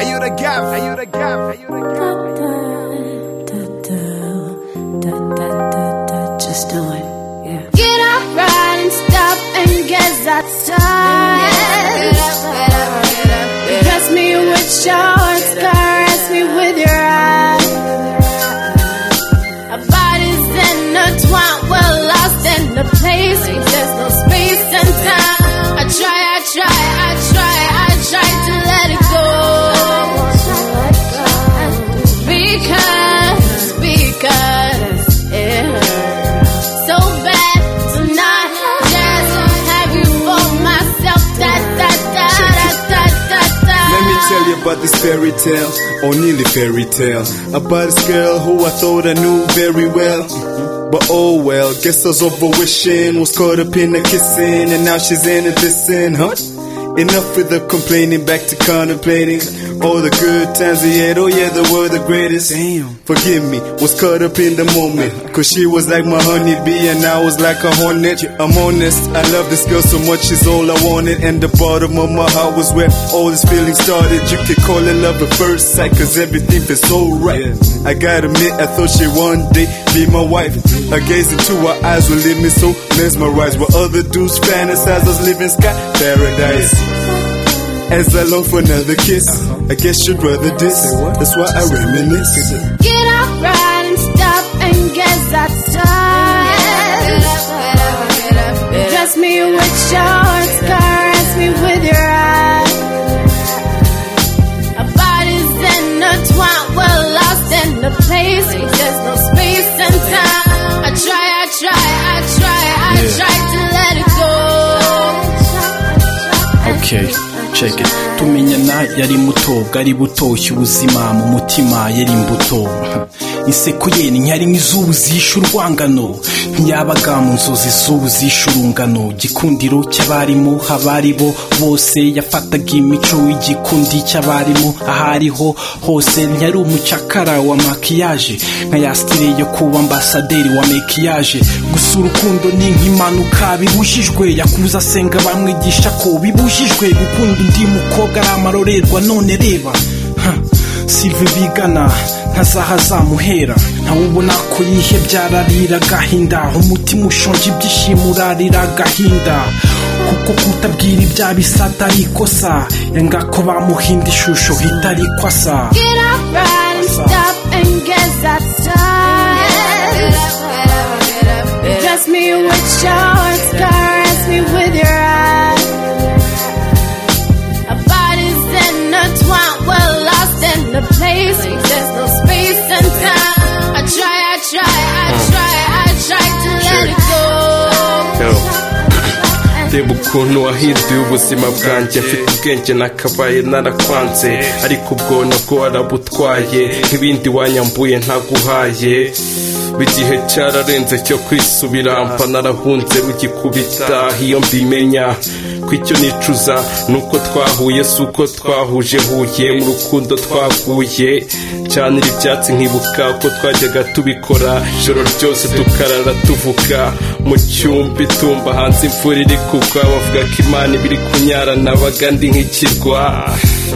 Ayuda Gav, Ayuda Gav, Ayuda Gav. Just do it, yeah. Get up, ride, and stop, and guess that's time. Dress me with shorts, about this fairy tale, or nearly fairy tale, about this girl who I thought I knew very well. But oh well, guess I was over wishing, was caught up in the kissing, and now she's in a dissing, huh? Enough with the complaining, back to contemplating all the good times we had. Oh yeah, they were the greatest. Damn. Forgive me, was caught up in the moment. Cause she was like my honeybee and I was like a hornet. I'm honest, I love this girl so much, she's all I wanted. And the bottom of my heart was where all this feeling started. You could call it love at first sight, cause everything feels so right. I gotta admit, I thought she one day be my wife. I gaze into her eyes, will leave me so mesmerized. While other dudes fantasize us living sky paradise. As I long for another kiss, I guess you'd rather this. That's why I reminisce. Get up, right and stop and get outside. Dress me with shorts, caress me with your eyes. Our bodies in a twine, we're lost in the place. There's no space and time. I try, I try, I try, I try to let it go. okay it tumenyana yari muto bwari butoshye ubuzima mu mutima yari imbuto. Inseko ye ni nk'yari nk'izubu zishe urwangano. Ntiyabaga mu nzozi z'ubu zishe urungano. Gikundiro cy'abarimu abari bo bose yafataga imico y'igikundi cy'abarimu. Aho ariho hose ntiyari umucakara wa makiyaje. Nka ya stile yo kuba ambasaderi wa mekiyaje gusa urukundo ni nk'impanuka bibujijwe. Yakuza asenga bamwigisha ko bibujijwe gukunda undi mukobwa ari amarorerwa. None reba ha, sive bigana ntazaha azamuhera ntawubona ko yihebye ararira agahinda umutima ushonje ibyishimo urarira agahinda kuko kutabwira ibya bisata ari ikosa yanga ko bamuhinda ishusho itari kwasa reba ukuntu wahinduye ubuzima bwanjye. Mfite ubwenge nakabaye narakwanze ariko ubwo nabwo warabutwaye nk'ibindi wanyambuye ntaguhaye. Igihe cyararenze cyo kwisubira mba narahunze rugikubita iyo mbimenya. Ko icyo nicuza ni uko twahuye si uko twahuje huye mu rukundo twaguye. Canira ibyatsi nkibuka uko twajyaga tubikora ijoro ryose tukarara tuvuga. Mu cyumba itumba hanze imvura iri kugwa bavuga ko imana ibiri kunyara nabaga ndi nk'ikirwa.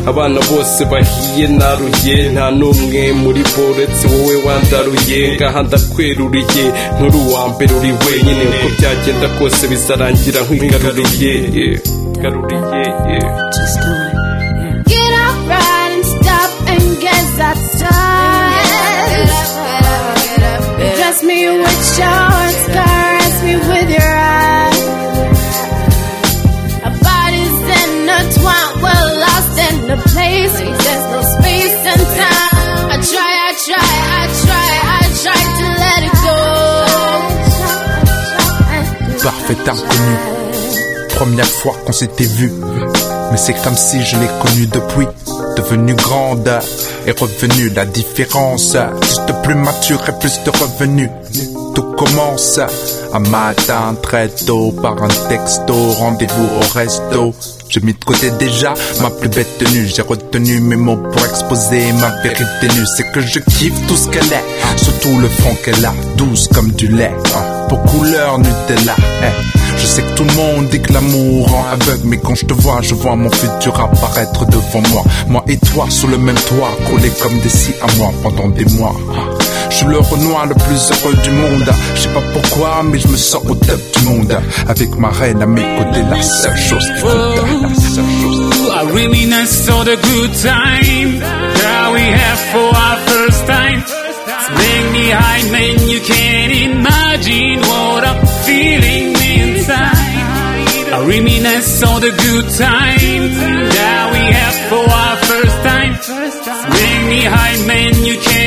Abana bose bahiye naruye nta n'umwe muri bo uretse wowe wandaruye. Ngaha ndakweruriye nturi uwa mbere uri wenyine. Uko byagenda kose bizarangira nkwigaruriye garuriye the place. Première fois qu'on s'était vu, mais c'est comme si je l'ai connu depuis. Devenu grande et revenu la différence. Juste plus mature et plus de revenus. Tout commence un matin très tôt par un texto, rendez-vous au resto. J'ai mis de côté déjà ma plus belle tenue. J'ai retenu mes mots pour exposer ma vérité nue. C'est que je kiffe tout ce qu'elle est, surtout le fond qu'elle a, douce comme du lait. Pour couleur Nutella, eh. Je sais que tout le monde dit que l'amour rend aveugle, mais quand je te vois, je vois mon futur apparaître devant moi. Moi et toi sous le même toit, collés comme des scies à moi pendant des mois. Je suis le renoir le plus heureux du monde. Je sais pas pourquoi, mais je me sens au top du monde. Avec ma reine à mes côtés, la seule chose qui compte. La seule chose I really miss all the good time that we have for our first time. Bring me high, man, you can't imagine what I'm feeling inside. I reminisce all the good times that we had for our first time. Bring me high, man, you can't.